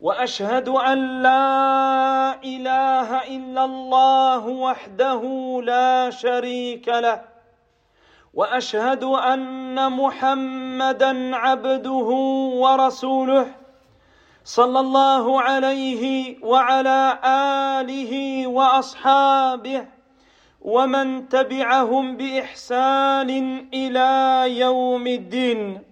وأشهد أن لا إله إلا الله وحده لا شريك له وأشهد أن محمدا عبده ورسوله صلى الله عليه وعلى آله وأصحابه ومن تبعهم بإحسان إلى يوم الدين.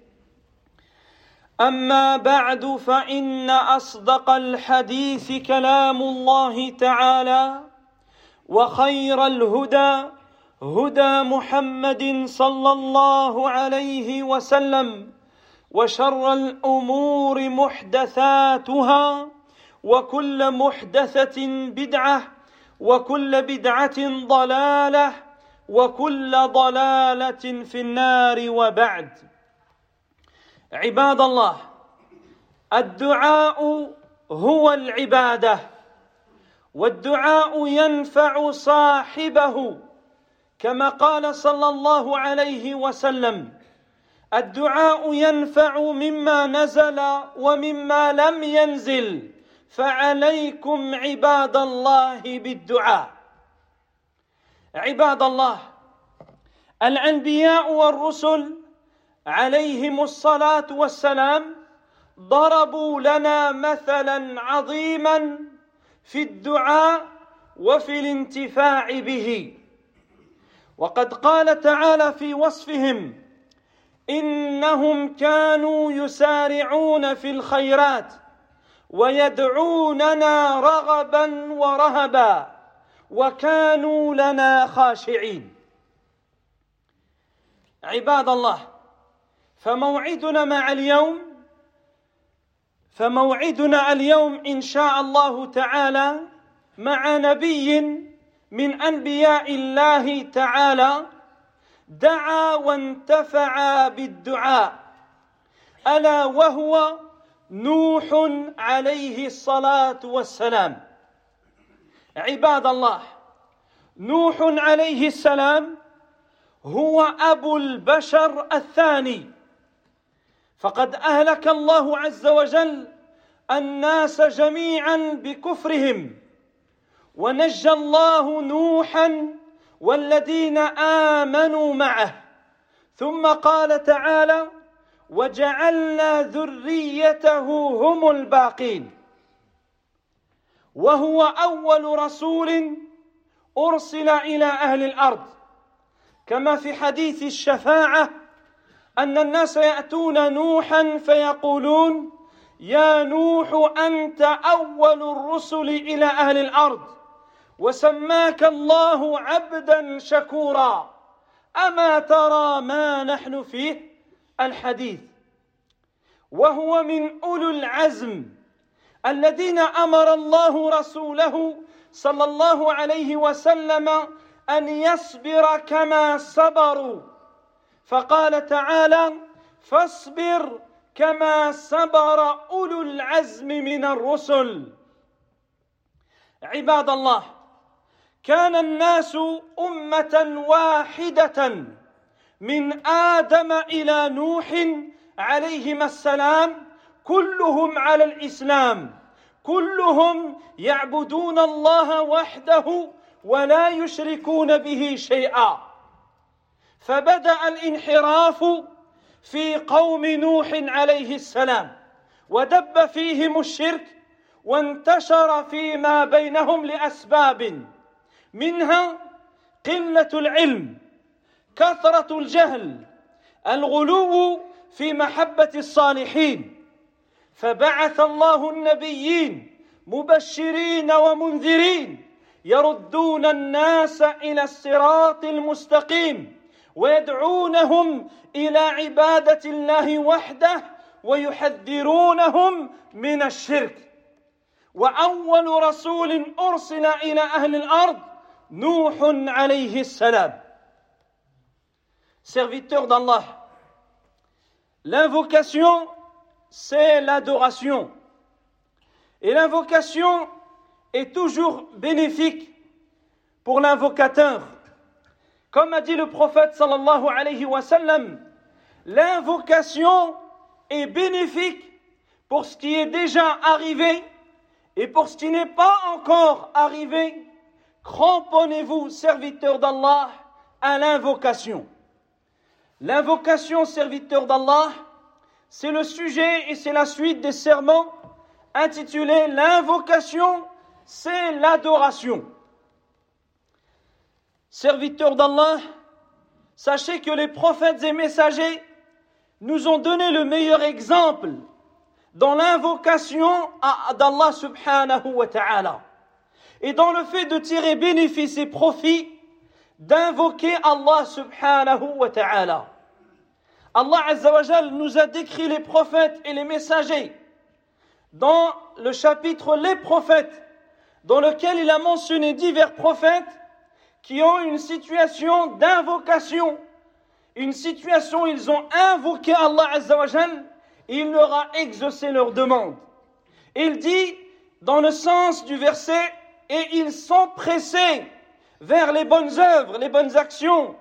أما بعد فإن أصدق الحديث كلام الله تعالى وخير الهدى هدى محمد صلى الله عليه وسلم وشر الأمور محدثاتها وكل محدثة بدعة وكل بدعة ضلالة وكل ضلالة في النار وبعد. عباد الله الدعاء هو العبادة والدعاء ينفع صاحبه. كما قال صلى الله عليه وسلم الدعاء ينفع مما نزل ومما لم ينزل. فعليكم عباد الله بالدعاء. عباد الله الأنبياء والرسل عليهم الصلاة والسلام ضربوا لنا مثلا عظيما في الدعاء وفي الانتفاع به. وقد قال تعالى في وصفهم إنهم كانوا يسارعون في الخيرات ويدعوننا رغبا ورهبا وكانوا لنا خاشعين. عباد الله فموعدنا مع اليوم فموعدنا اليوم إن شاء الله تعالى مع نبي من أنبياء الله تعالى دعا وانتفع بالدعاء ألا وهو نوح عليه الصلاة والسلام. عباد الله نوح عليه السلام هو أبو البشر الثاني. فقد أهلك الله عز وجل الناس جميعا بكفرهم. ونجى الله نوحا والذين آمنوا معه. ثم قال تعالى وجعلنا ذريته هم الباقين. وهو أول رسول أرسل إلى أهل الأرض. كما في حديث الشفاعة أن الناس يأتون نوحا فيقولون يا نوح أنت أول الرسل إلى أهل الأرض وسماك الله عبدا شكورا أما ترى ما نحن فيه الحديث. وهو من أولو العزم الذين أمر الله رسوله صلى الله عليه وسلم أن يصبر كما صبروا. فقال تعالى فاصبر كما صبر أولو العزم من الرسل. عباد الله كان الناس أمة واحدة من آدم إلى نوح عليهما السلام كلهم على الإسلام كلهم يعبدون الله وحده ولا يشركون به شيئا. فبدأ الانحراف في قوم نوح عليه السلام ودب فيهم الشرك وانتشر فيما بينهم لأسباب منها قلة العلم كثرة الجهل الغلو في محبة الصالحين. فبعث الله النبيين مبشرين ومنذرين يردون الناس إلى الصراط المستقيم ويدعونهم إلى عباده الله وحده ويحذرونهم من الشرك وأول رسول أرسل إلى أهل الأرض نوح عليه السلام serviteur d'Allah l'invocation c'est l'adoration et l'invocation est toujours bénéfique pour l'invocateur comme a dit le prophète sallallahu alayhi wa sallam l'invocation est bénéfique pour ce qui est déjà arrivé et pour ce qui n'est pas encore arrivé, cramponnez-vous, serviteurs d'Allah, à l'invocation. L'invocation, serviteur d'Allah, c'est le sujet et c'est la suite des serments intitulés L'invocation, c'est l'adoration. Serviteurs d'Allah, sachez que les prophètes et messagers nous ont donné le meilleur exemple dans l'invocation d'Allah subhanahu wa ta'ala et dans le fait de tirer bénéfice et profit d'invoquer Allah subhanahu wa ta'ala. Allah nous a décrit les prophètes et les messagers dans le chapitre Les prophètes, dans lequel il a mentionné divers prophètes qui ont une situation d'invocation, une situation où ils ont invoqué Allah azza wa il leur a exaucé leur demande. Il dit, dans le sens du verset, et ils sont pressés vers les bonnes œuvres, les bonnes actions,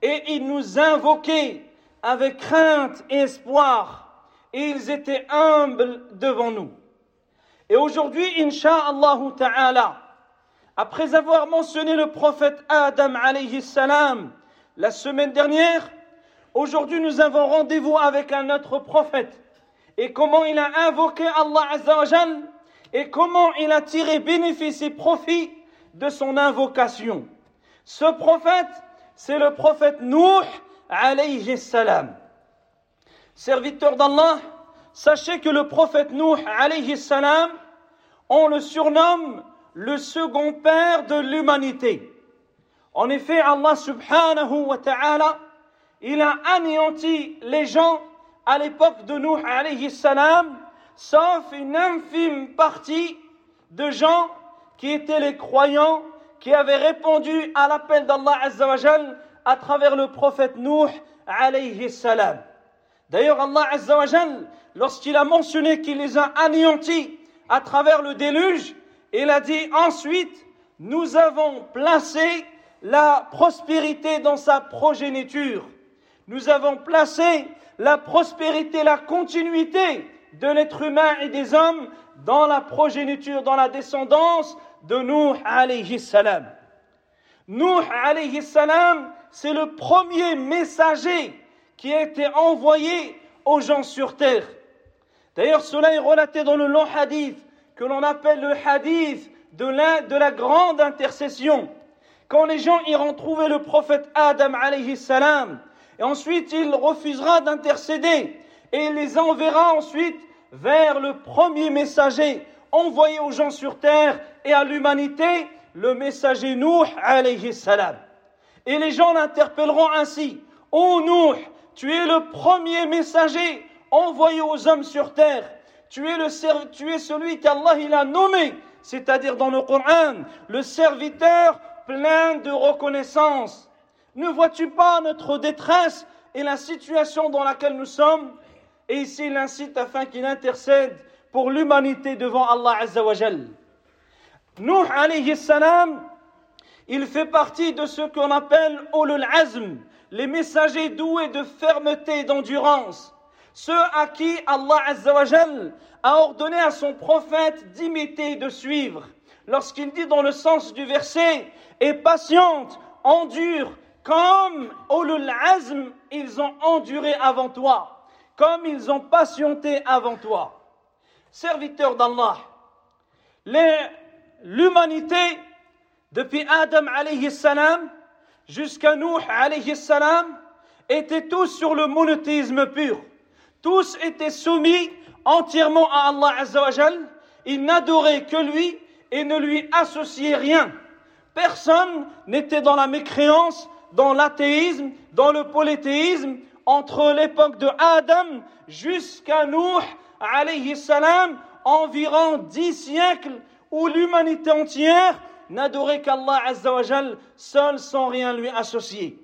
et ils nous invoquaient avec crainte et espoir, et ils étaient humbles devant nous. Et aujourd'hui, Inch'Allah ta'ala, après avoir mentionné le prophète Adam alayhi salam la semaine dernière, aujourd'hui nous avons rendez-vous avec un autre prophète et comment il a invoqué Allah Azzawajal et comment il a tiré bénéfice et profit de son invocation. Ce prophète, c'est le prophète Nuh alayhi salam. Serviteur d'Allah, sachez que le prophète Nuh alayhi salam, on le surnomme le second père de l'humanité. En effet, Allah subhanahu wa ta'ala, il a anéanti les gens à l'époque de Nuh alayhi salam, sauf une infime partie de gens qui étaient les croyants, qui avaient répondu à l'appel d'Allah Azzawajal à travers le prophète Nuh alayhi salam. D'ailleurs, Allah Azzawajal, lorsqu'il a mentionné qu'il les a anéantis à travers le déluge, il a dit ensuite, nous avons placé la prospérité dans sa progéniture. Nous avons placé la prospérité, la continuité de l'être humain et des hommes dans la progéniture, dans la descendance de Nuh alayhi salam. Nuh alayhi salam, c'est le premier messager qui a été envoyé aux gens sur terre. D'ailleurs, cela est relaté dans le long hadith que l'on appelle le hadith de la, de la grande intercession. Quand les gens iront trouver le prophète Adam alayhi salam, et ensuite il refusera d'intercéder et il les enverra ensuite vers le premier messager envoyé aux gens sur terre et à l'humanité, le messager Nuh alayhi salam. Et les gens l'interpelleront ainsi Ô Nuh, tu es le premier messager envoyé aux hommes sur terre. Tu es, celui qu'Allah a nommé, c'est-à-dire dans le Coran, le serviteur plein de reconnaissance. Ne vois-tu pas notre détresse et la situation dans laquelle nous sommes? Et ici, il incite afin qu'il intercède pour l'humanité devant Allah Azzawajal. Nuh alayhi salam, il fait partie de ce qu'on appelle ulul azm, les messagers doués de fermeté et d'endurance, ceux à qui Allah a ordonné à son prophète d'imiter et de suivre. Lorsqu'il dit dans le sens du verset, et patiente, endure comme Ulul Azm, ils ont enduré avant toi, comme ils ont patienté avant toi. Serviteurs d'Allah, l'humanité, depuis Adam alayhi salam jusqu'à Nuh alayhi salam, étaient tous sur le monothéisme pur. Tous étaient soumis entièrement à Allah Azzawajal. Ils n'adoraient que lui et ne lui associaient rien. Personne n'était dans la mécréance dans l'athéisme, dans le polythéisme, entre l'époque de Adam jusqu'à Nuh, alayhi salam, environ dix siècles où l'humanité entière n'adorait qu'Allah Azzawajal seul sans rien lui associer.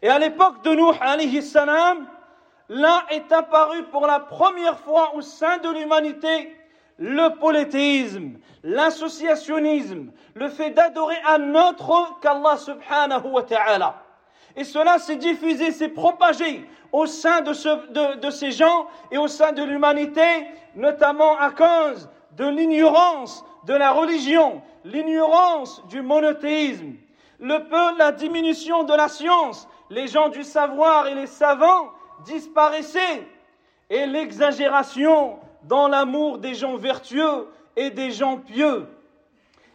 Et à l'époque de Nuh alayhi salam, là est apparu pour la première fois au sein de l'humanité le polythéisme, l'associationnisme, le fait d'adorer un autre qu'Allah subhanahu wa ta'ala. Et cela s'est diffusé, s'est propagé au sein de, de, de, ces gens et au sein de l'humanité, notamment à cause de l'ignorance de la religion, l'ignorance du monothéisme, le peu, la diminution de la science, les gens du savoir et les savants disparaissaient, et l'exagération dans l'amour des gens vertueux et des gens pieux.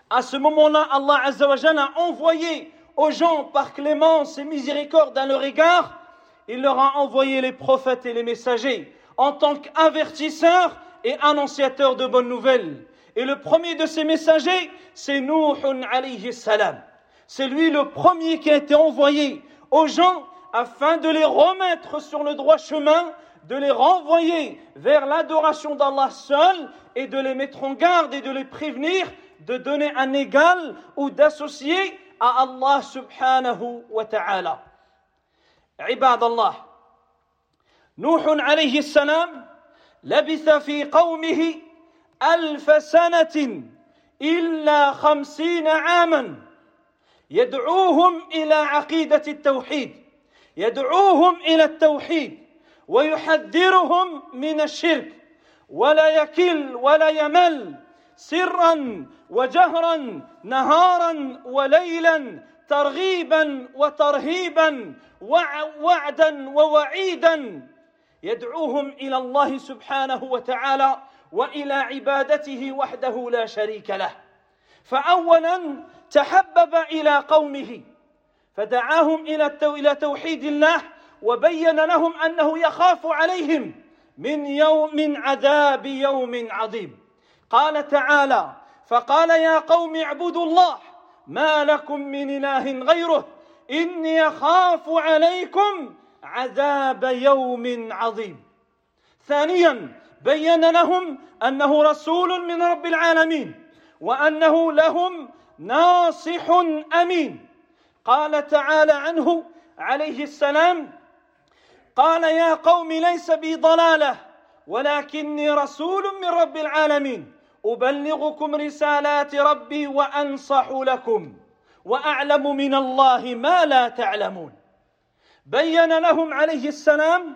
À ce moment-là, Allah Azzawajal a envoyé aux gens par clémence et miséricorde à leur égard, il leur a envoyé les prophètes et les messagers en tant qu'avertisseurs et annonciateurs de bonnes nouvelles. Et le premier de ces messagers, c'est Nuhun alayhi salam. C'est lui le premier qui a été envoyé aux gens afin de les remettre sur le droit chemin, de les renvoyer vers l'adoration d'Allah seul et de les mettre en garde et de les prévenir de donner un égal ou d'associer à Allah subhanahu wa ta'ala. عباد الله نوح عليه السلام لبث في قومه ألف سنة إلا خمسين عاما يدعوهم إلى عقيدة التوحيد يدعوهم إلى التوحيد ويحذرهم من الشرك ولا يكل ولا يمل سرا وجهرا نهارا وليلا ترغيبا وترهيبا وعدا ووعيدا. يدعوهم إلى الله سبحانه وتعالى وإلى عبادته وحده لا شريك له. فاولا تحبب إلى قومه فدعاهم إلى توحيد الله وبين لهم أنه يخاف عليهم من يوم من عذاب يوم عظيم. قال تعالى فقال يا قوم اعبدوا الله ما لكم من إله غيره إني أخاف عليكم عذاب يوم عظيم. ثانيا بين لهم أنه رسول من رب العالمين وأنه لهم ناصح أمين. قال تعالى عنه عليه السلام قال يا قوم ليس بي ضلالة ولكني رسول من رب العالمين أبلغكم رسالات ربي وأنصح لكم وأعلم من الله ما لا تعلمون. بين لهم عليه السلام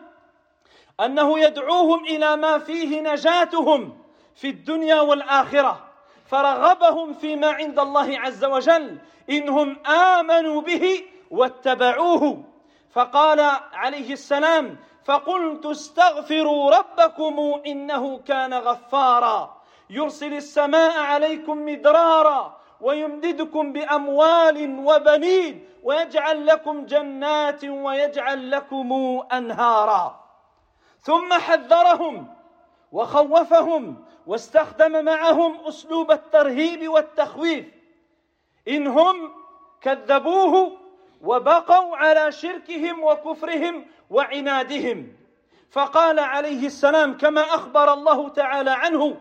أنه يدعوهم إلى ما فيه نجاتهم في الدنيا والآخرة. فرغبهم فيما عند الله عز وجل إنهم آمنوا به واتبعوه. فقال عليه السلام فقلت استغفروا ربكم إنه كان غفارا. يرسل السماء عليكم مدرارا ويمددكم بأموال وبنين ويجعل لكم جنات ويجعل لكم أنهارا. ثم حذرهم وخوفهم واستخدم معهم أسلوب الترهيب والتخويف. إن هم كذبوه وبقوا على شركهم وكفرهم وعنادهم. فقال عليه السلام كما أخبر الله تعالى عنه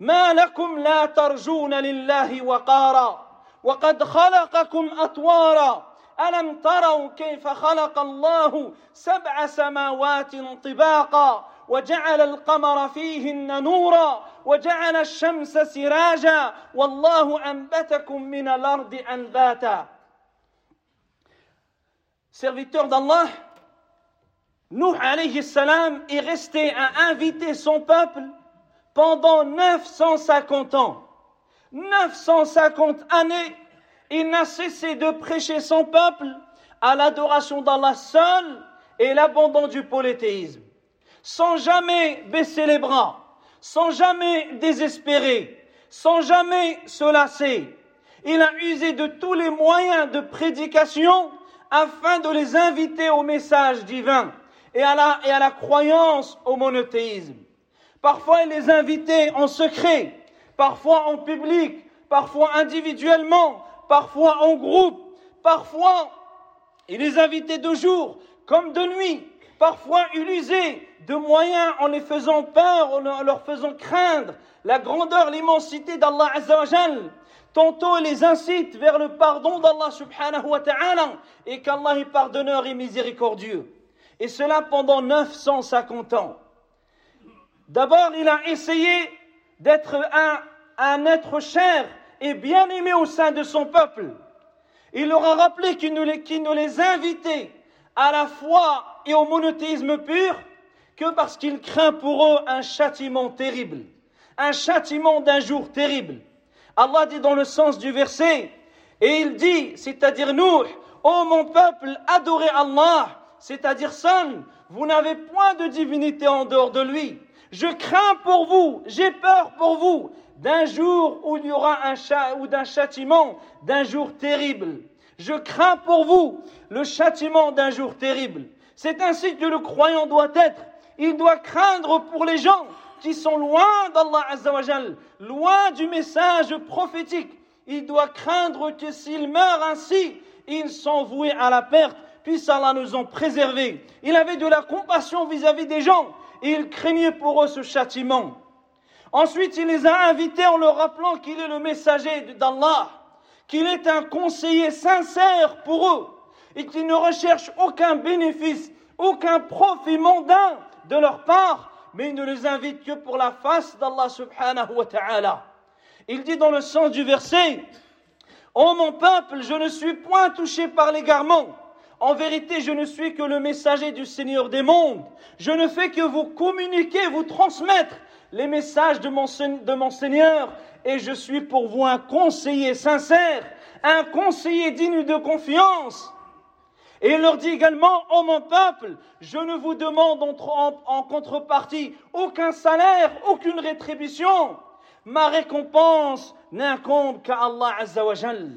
ما لكم لا ترجون لله وقارا وقد خلقكم أطوارا. ألم تروا كيف خلق الله سبع سماوات طباقا وجعل القمر فيهن نورا وجعل الشمس سراجا والله انبتكم من الارض انباتا Serviteur d'Allah, Nuh alayhi salam est resté à inviter son peuple pendant 950 ans. 950 années, il n'a cessé de prêcher son peuple à l'adoration d'Allah seul et l'abandon du polythéisme, sans jamais baisser les bras, sans jamais désespérer, sans jamais se lasser. Il a usé de tous les moyens de prédication afin de les inviter au message divin et à la, croyance au monothéisme. Parfois, il les invitait en secret, parfois en public, parfois individuellement, parfois en groupe, parfois il les invitait de jour comme de nuit, parfois utilisé de moyens en les faisant peur, en leur faisant craindre la grandeur, l'immensité d'Allah. Tantôt il les incite vers le pardon d'Allah subhanahu wa ta'ala et qu'Allah est pardonneur et miséricordieux. Et cela pendant 950 ans. D'abord, il a essayé d'être un, être cher et bien aimé au sein de son peuple. Il leur a rappelé qu'il ne, les invitait à la foi et au monothéisme pur que parce qu'il craint pour eux un châtiment terrible, un châtiment d'un jour terrible. Allah dit dans le sens du verset, et il dit, c'est-à-dire nous, ô mon peuple, adorez Allah, c'est-à-dire seul, vous n'avez point de divinité en dehors de lui. Je crains pour vous, j'ai peur pour vous d'un jour où il y aura un chat ou d'un châtiment d'un jour terrible. Je crains pour vous le châtiment d'un jour terrible. C'est ainsi que le croyant doit être. Il doit craindre pour les gens qui sont loin d'Allah Azzawajal, loin du message prophétique. Il doit craindre que s'ils meurent ainsi, ils sont voués à la perte, puisse Allah nous en préserver. Il avait de la compassion vis-à-vis des gens et il craignait pour eux ce châtiment. Ensuite, il les a invités en leur rappelant qu'il est le messager d'Allah, qu'il est un conseiller sincère pour eux et qu'il ne recherche aucun bénéfice, aucun profit mondain de leur part, mais il ne les invite que pour la face d'Allah subhanahu wa ta'ala. Il dit dans le sens du verset, Ô mon peuple, je ne suis point touché par l'égarement. En vérité, je ne suis que le messager du Seigneur des mondes. Je ne fais que vous communiquer, vous transmettre les messages de mon, Seigneur, et je suis pour vous un conseiller sincère, un conseiller digne de confiance. Et il leur dit également, ô mon peuple, je ne vous demande en, en contrepartie aucun salaire, aucune rétribution. Ma récompense n'incombe qu'à Allah Azzawajal.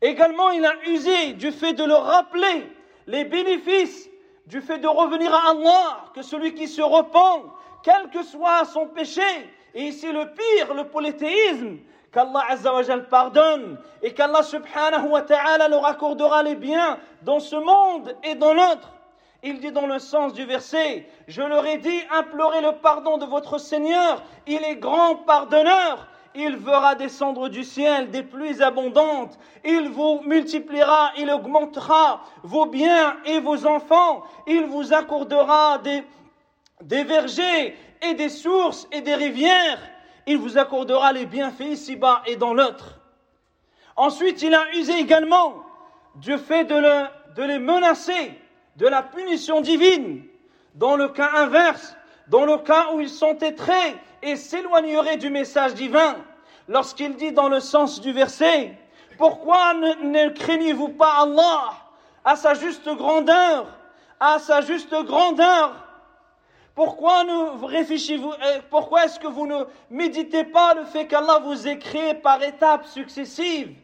Également, il a usé du fait de leur rappeler les bénéfices du fait de revenir à Allah, que celui qui se repent, quel que soit son péché, et ici le pire, le polythéisme, qu'Allah Azzawajal pardonne et qu'Allah subhanahu wa ta'ala leur accordera les biens dans ce monde et dans l'autre. Il dit dans le sens du verset, je leur ai dit, implorez le pardon de votre Seigneur, il est grand pardonneur, il fera descendre du ciel des pluies abondantes, il vous multipliera, il augmentera vos biens et vos enfants, il vous accordera des, des vergers et des sources et des rivières, il vous accordera les bienfaits ici-bas et dans l'autre. Ensuite, il a usé également du fait de, les menacer de la punition divine dans le cas inverse, dans le cas où ils sont étrés et s'éloigneraient du message divin. Lorsqu'il dit dans le sens du verset, pourquoi ne, ne craignez-vous pas Allah à sa juste grandeur, à sa juste grandeur pourquoi ne réfléchissez-vous, euh, pourquoi est-ce que vous ne méditez pas le fait qu'Allah vous ait créé par étapes successives?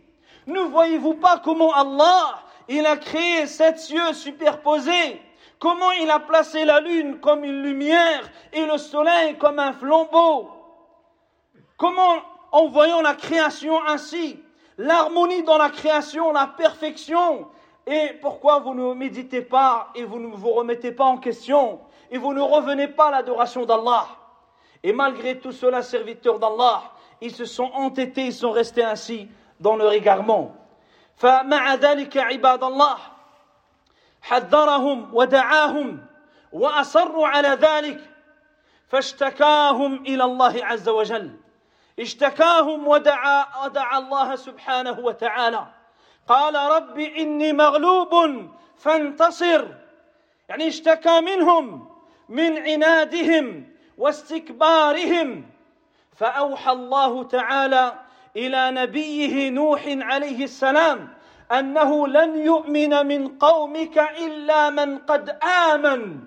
Ne voyez-vous pas comment Allah, il a créé sept cieux superposés? Comment il a placé la lune comme une lumière et le soleil comme un flambeau? Comment, en voyant la création ainsi, l'harmonie dans la création, la perfection, et pourquoi vous ne méditez pas et vous ne vous remettez pas en question? et vous ne revenez pas à l'adoration d'Allah. Et malgré tout cela, serviteurs d'Allah, ils se sont entêtés, ils sont restés ainsi dans leur égarement. فمع ذلك عباد الله حذرهم ودعاهم واصروا على ذلك فاشتكاهم الى الله عز وجل اشتكاهم ودعا ودعا الله سبحانه وتعالى قال رب اني مغلوب فانتصر يعني اشتكى منهم من عنادهم واستكبارهم. فأوحى الله تعالى إلى نبيه نوح عليه السلام أنه لن يؤمن من قومك إلا من قد آمن.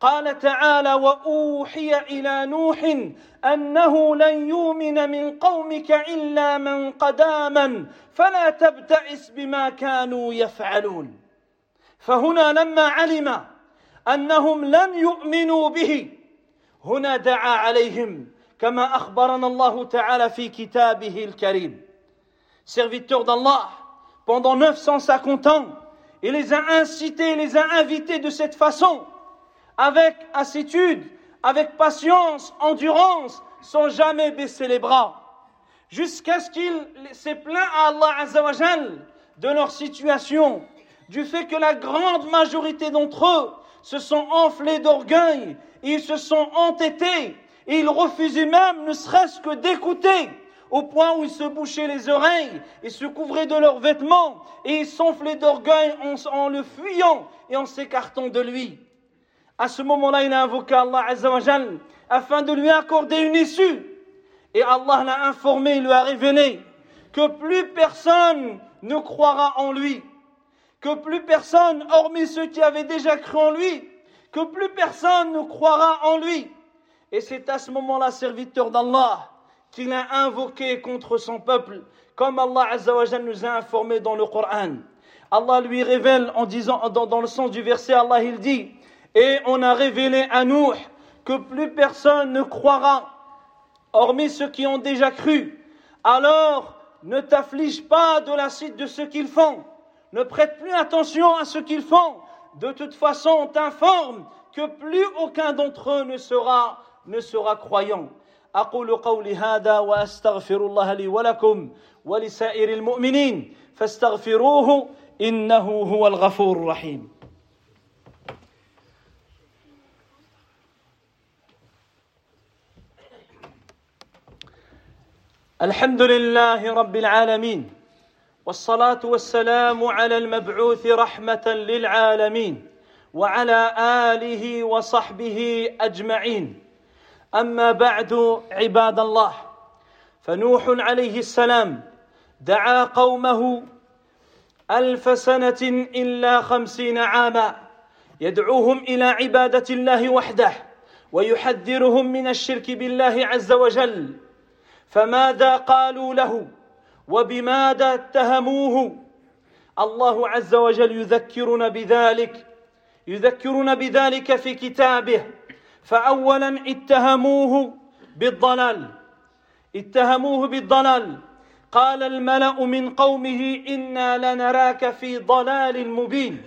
قال تعالى وأوحي إلى نوح أنه لن يؤمن من قومك إلا من قد آمن فلا تبتئس بما كانوا يفعلون. فهنا لما علم انهم لن يؤمنوا به هنا دعا عليهم كما اخبرنا الله تعالى في كتابه الكريم serviteurs d'Allah pendant 950 ans il les a incités les a invités de cette façon avec assiduité, avec patience, endurance, sans jamais baisser les bras, jusqu'à ce qu'ils s'est plaint à Allah Azzawajal de leur situation, du fait que la grande majorité d'entre eux se sont enflés d'orgueil, ils se sont entêtés, et ils refusaient même ne serait-ce que d'écouter, au point où ils se bouchaient les oreilles, et se couvraient de leurs vêtements, et ils s'enflaient d'orgueil en, le fuyant et en s'écartant de lui. À ce moment-là, il a invoqué Allah Azzawajal afin de lui accorder une issue. Et Allah l'a informé, il lui a révélé que plus personne ne croira en lui, que plus personne, hormis ceux qui avaient déjà cru en lui, que plus personne ne croira en lui. Et c'est à ce moment-là, serviteur d'Allah, qu'il a invoqué contre son peuple, comme Allah Azzawajal nous a informé dans le Coran. Allah lui révèle en disant, dans, dans le sens du verset, Allah il dit, et on a révélé à nous que plus personne ne croira, hormis ceux qui ont déjà cru. Alors, ne t'afflige pas de la suite de ce qu'ils font Ne prête plus attention à ce qu'ils font. De toute façon, on t'informe que plus aucun d'entre eux ne sera, ne sera croyant. أقول قولي هذا وأستغفر الله لي ولكم ولسائر المؤمنين فاستغفروه إنه هو الغفور الرحيم الحمد لله رب العالمين والصلاة والسلام على المبعوث رحمة للعالمين وعلى آله وصحبه أجمعين. أما بعد عباد الله فنوح عليه السلام دعا قومه ألف سنة إلا خمسين عاما يدعوهم إلى عبادة الله وحده ويحذرهم من الشرك بالله عز وجل. فماذا قالوا له؟ وبماذا اتهموه؟ الله عز وجل يذكرنا بذلك يذكرنا بذلك في كتابه. فاولا اتهموه بالضلال اتهموه بالضلال. قال الملأ من قومه إنا لنراك في ضلال مبين.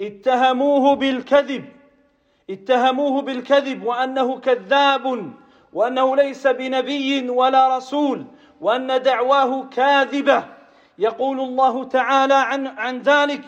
اتهموه بالكذب اتهموه بالكذب وأنه كذاب وأنه ليس بنبي ولا رسول. وأن دعواه كاذبة. يقول الله تعالى عن عن ذلك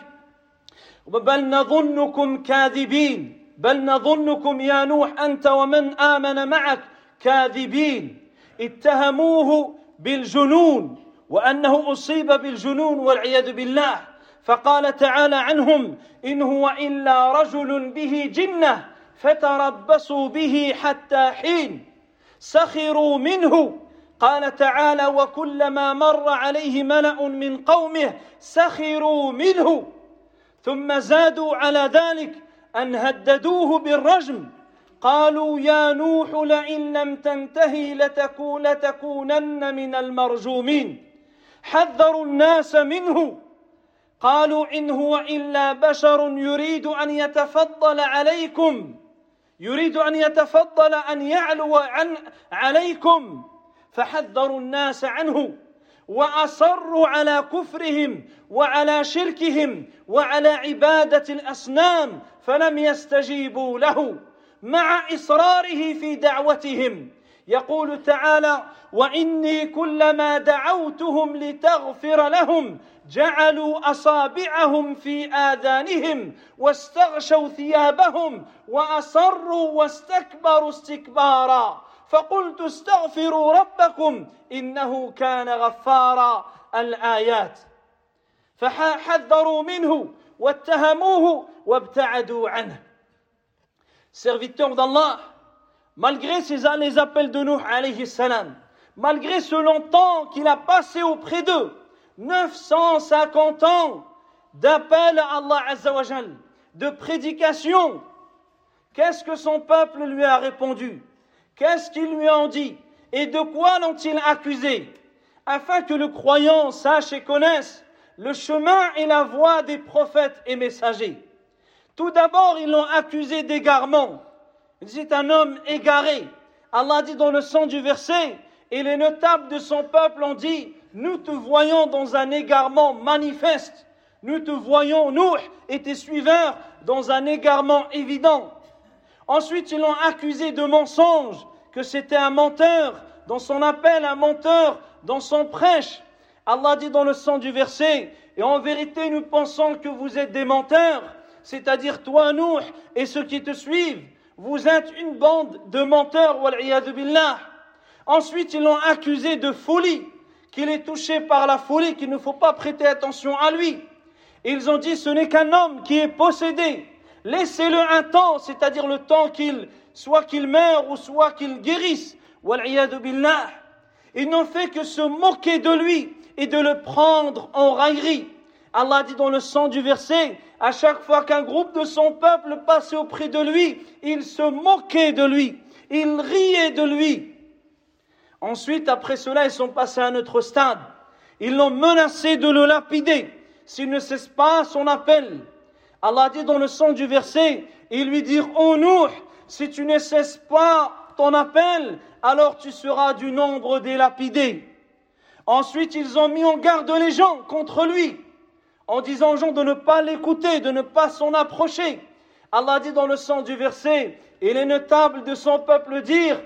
بل نظنكم كاذبين. بل نظنكم يا نوح أنت ومن آمن معك كاذبين. اتهموه بالجنون وأنه أصيب بالجنون والعياذ بالله. فقال تعالى عنهم إن هو إلا رجل به جنة فتربصوا به حتى حين سخروا منه. قال تعالى وكلما مر عليه ملأ من قومه سخروا منه ثم زادوا على ذلك أن هددوه بالرجم. قالوا يا نوح لئن لم تنتهي لتكون لتكونن من المرجومين. حذروا الناس منه. قالوا إن هو إلا بشر يريد أن يتفضل عليكم يريد أن يتفضل أن يعلو عن عليكم. فحذروا الناس عنه وأصروا على كفرهم وعلى شركهم وعلى عبادة الأصنام فلم يستجيبوا له مع إصراره في دعوتهم. يقول تعالى وإني كلما دعوتهم لتغفر لهم جعلوا أصابعهم في آذانهم واستغشوا ثيابهم وأصروا واستكبروا استكبارا. فقلت استغفروا ربكم انه كان غفارا الايات فحذروا منه واتهموه وابتعدوا عنه serviteurs d'Allah malgré ces, les appels de Nuh alayhi salam malgré ce longtemps qu'il a passé auprès d'eux 950 ans d'appel à Allah Azzawajal, de prédication. Qu'est-ce que son peuple lui a répondu Qu'est-ce qu'ils lui ont dit Et de quoi l'ont-ils accusé Afin que le croyant sache et connaisse le chemin et la voie des prophètes et messagers. Tout d'abord, ils l'ont accusé d'égarement. C'est un homme égaré. Allah dit dans le sens du verset, et les notables de son peuple ont dit, nous te voyons dans un égarement manifeste. Nous te voyons, nous et tes suiveurs, dans un égarement évident. Ensuite, ils l'ont accusé de mensonge, que c'était un menteur dans son appel, un menteur dans son prêche. Allah dit dans le sens du verset, et en vérité nous pensons que vous êtes des menteurs, c'est-à-dire toi, Nuh, et ceux qui te suivent. Vous êtes une bande de menteurs, billah. Ensuite, ils l'ont accusé de folie, qu'il est touché par la folie, qu'il ne faut pas prêter attention à lui. Ils ont dit, ce n'est qu'un homme qui est possédé. Laissez-le un temps, c'est-à-dire le temps qu'il, soit qu'il meure ou soit qu'il guérisse. billah. Ils n'ont fait que se moquer de lui et de le prendre en raillerie. Allah dit dans le sens du verset, à chaque fois qu'un groupe de son peuple passait auprès de lui, il se moquait de lui, il riait de lui. Ensuite, après cela, ils sont passés à un autre stade. Ils l'ont menacé de le lapider s'il ne cesse pas son appel. Allah dit dans le sens du verset, ils lui dirent, oh Nuh, si tu ne cesses pas ton appel, alors tu seras du nombre des lapidés. Ensuite, ils ont mis en garde les gens contre lui, en disant aux gens de ne pas l'écouter, de ne pas s'en approcher. Allah dit dans le sens du verset, et les notables de son peuple dirent,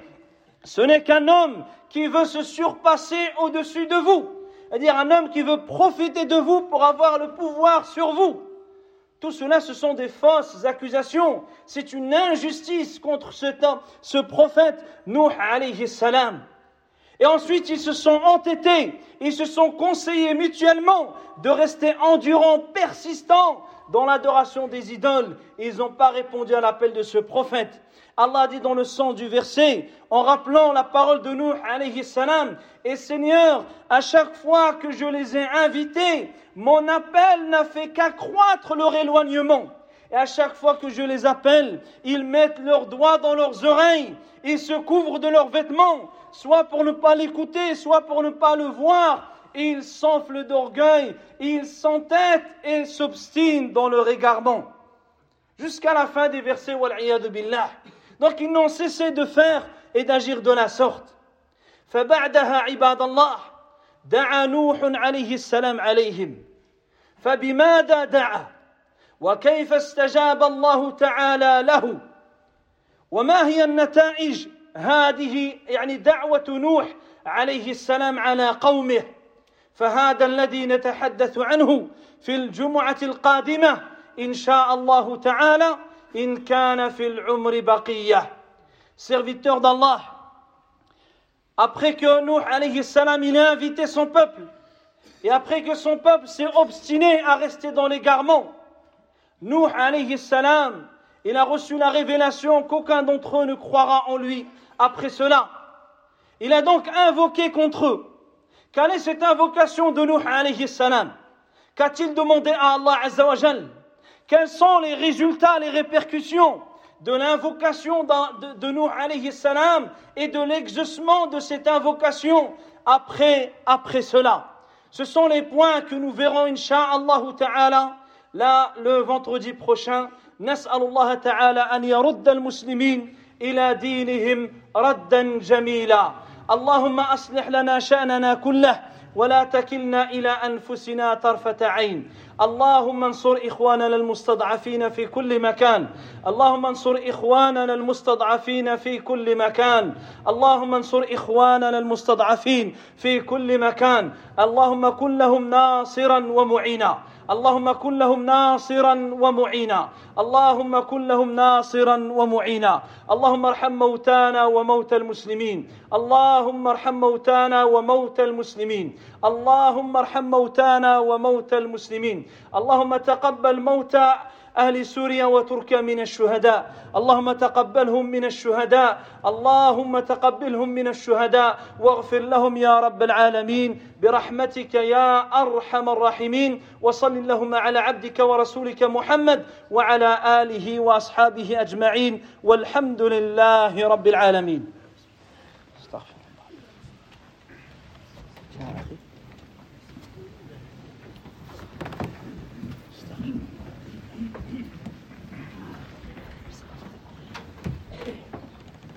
ce n'est qu'un homme qui veut se surpasser au-dessus de vous, c'est-à-dire un homme qui veut profiter de vous pour avoir le pouvoir sur vous. Tout cela, ce sont des fausses accusations. C'est une injustice contre ce, prophète Nuh alayhi. Et ensuite, ils se sont entêtés, ils se sont conseillés mutuellement de rester endurants, persistants dans l'adoration des idoles. ils n'ont pas répondu à l'appel de ce prophète. Allah dit dans le sens du verset, en rappelant la parole de Nuh alayhi salam, et Seigneur, à chaque fois que je les ai invités, mon appel n'a fait qu'accroître leur éloignement. Et à chaque fois que je les appelle, ils mettent leurs doigts dans leurs oreilles, ils se couvrent de leurs vêtements, soit pour ne pas l'écouter, soit pour ne pas le voir. Ils s'enflent d'orgueil, ils s'entêtent et s'obstinent dans leur égarement. Jusqu'à la fin des versets, billah. Donc ils n'ont cessé de faire et d'agir de la sorte. فبعدها عباد الله دعا نوح عليه السلام عليهم فبماذا دعا وكيف استجاب الله تعالى له وما هي النتائج هذه يعني دعوه نوح عليه السلام على قومه فهذا الذي نتحدث عنه في الجمعه القادمه ان شاء الله تعالى in kana fil umri baqiyah. Serviteur d'Allah, après que Nuh alayhi il a invité son peuple, et après que son peuple s'est obstiné à rester dans l'égarement, Nuh alayhi salam, il a reçu la révélation qu'aucun d'entre eux ne croira en lui après cela. Il a donc invoqué contre eux. Quelle est cette invocation de Nuh alayhi Qu'a-t-il demandé à Allah azawajal quels sont les résultats, les répercussions de l'invocation de, de Nuh alayhi salam et de l'exaucement de cette invocation après, après cela Ce sont les points que nous verrons, insha'Allah ta'ala, là, le vendredi prochain. نسأل الله تعالى أن يرد المسلمين إلى دينهم ردا جميلا اللهم أصلح لنا شأننا كله ولا تكلنا إلى أنفسنا طرفة عين. اللهم انصر إخواننا المستضعفين في كل مكان. اللهم انصر إخواننا المستضعفين في كل مكان. اللهم انصر إخواننا المستضعفين في كل مكان. اللهم كن لهم ناصرا ومعينا. اللهم كن لهم ناصرا ومعينا. اللهم كن لهم ناصرا ومعينا. اللهم ارحم موتانا وموتى المسلمين. اللهم ارحم موتانا وموتى المسلمين. اللهم ارحم موتانا وموتى المسلمين. اللهم تقبل موتى أهل سوريا وتركيا من الشهداء. اللهم تقبلهم من الشهداء. اللهم تقبلهم من الشهداء. واغفر لهم يا رب العالمين. برحمتك يا أرحم الراحمين. وصل اللهم على عبدك ورسولك محمد وعلى آله وأصحابه أجمعين. والحمد لله رب العالمين.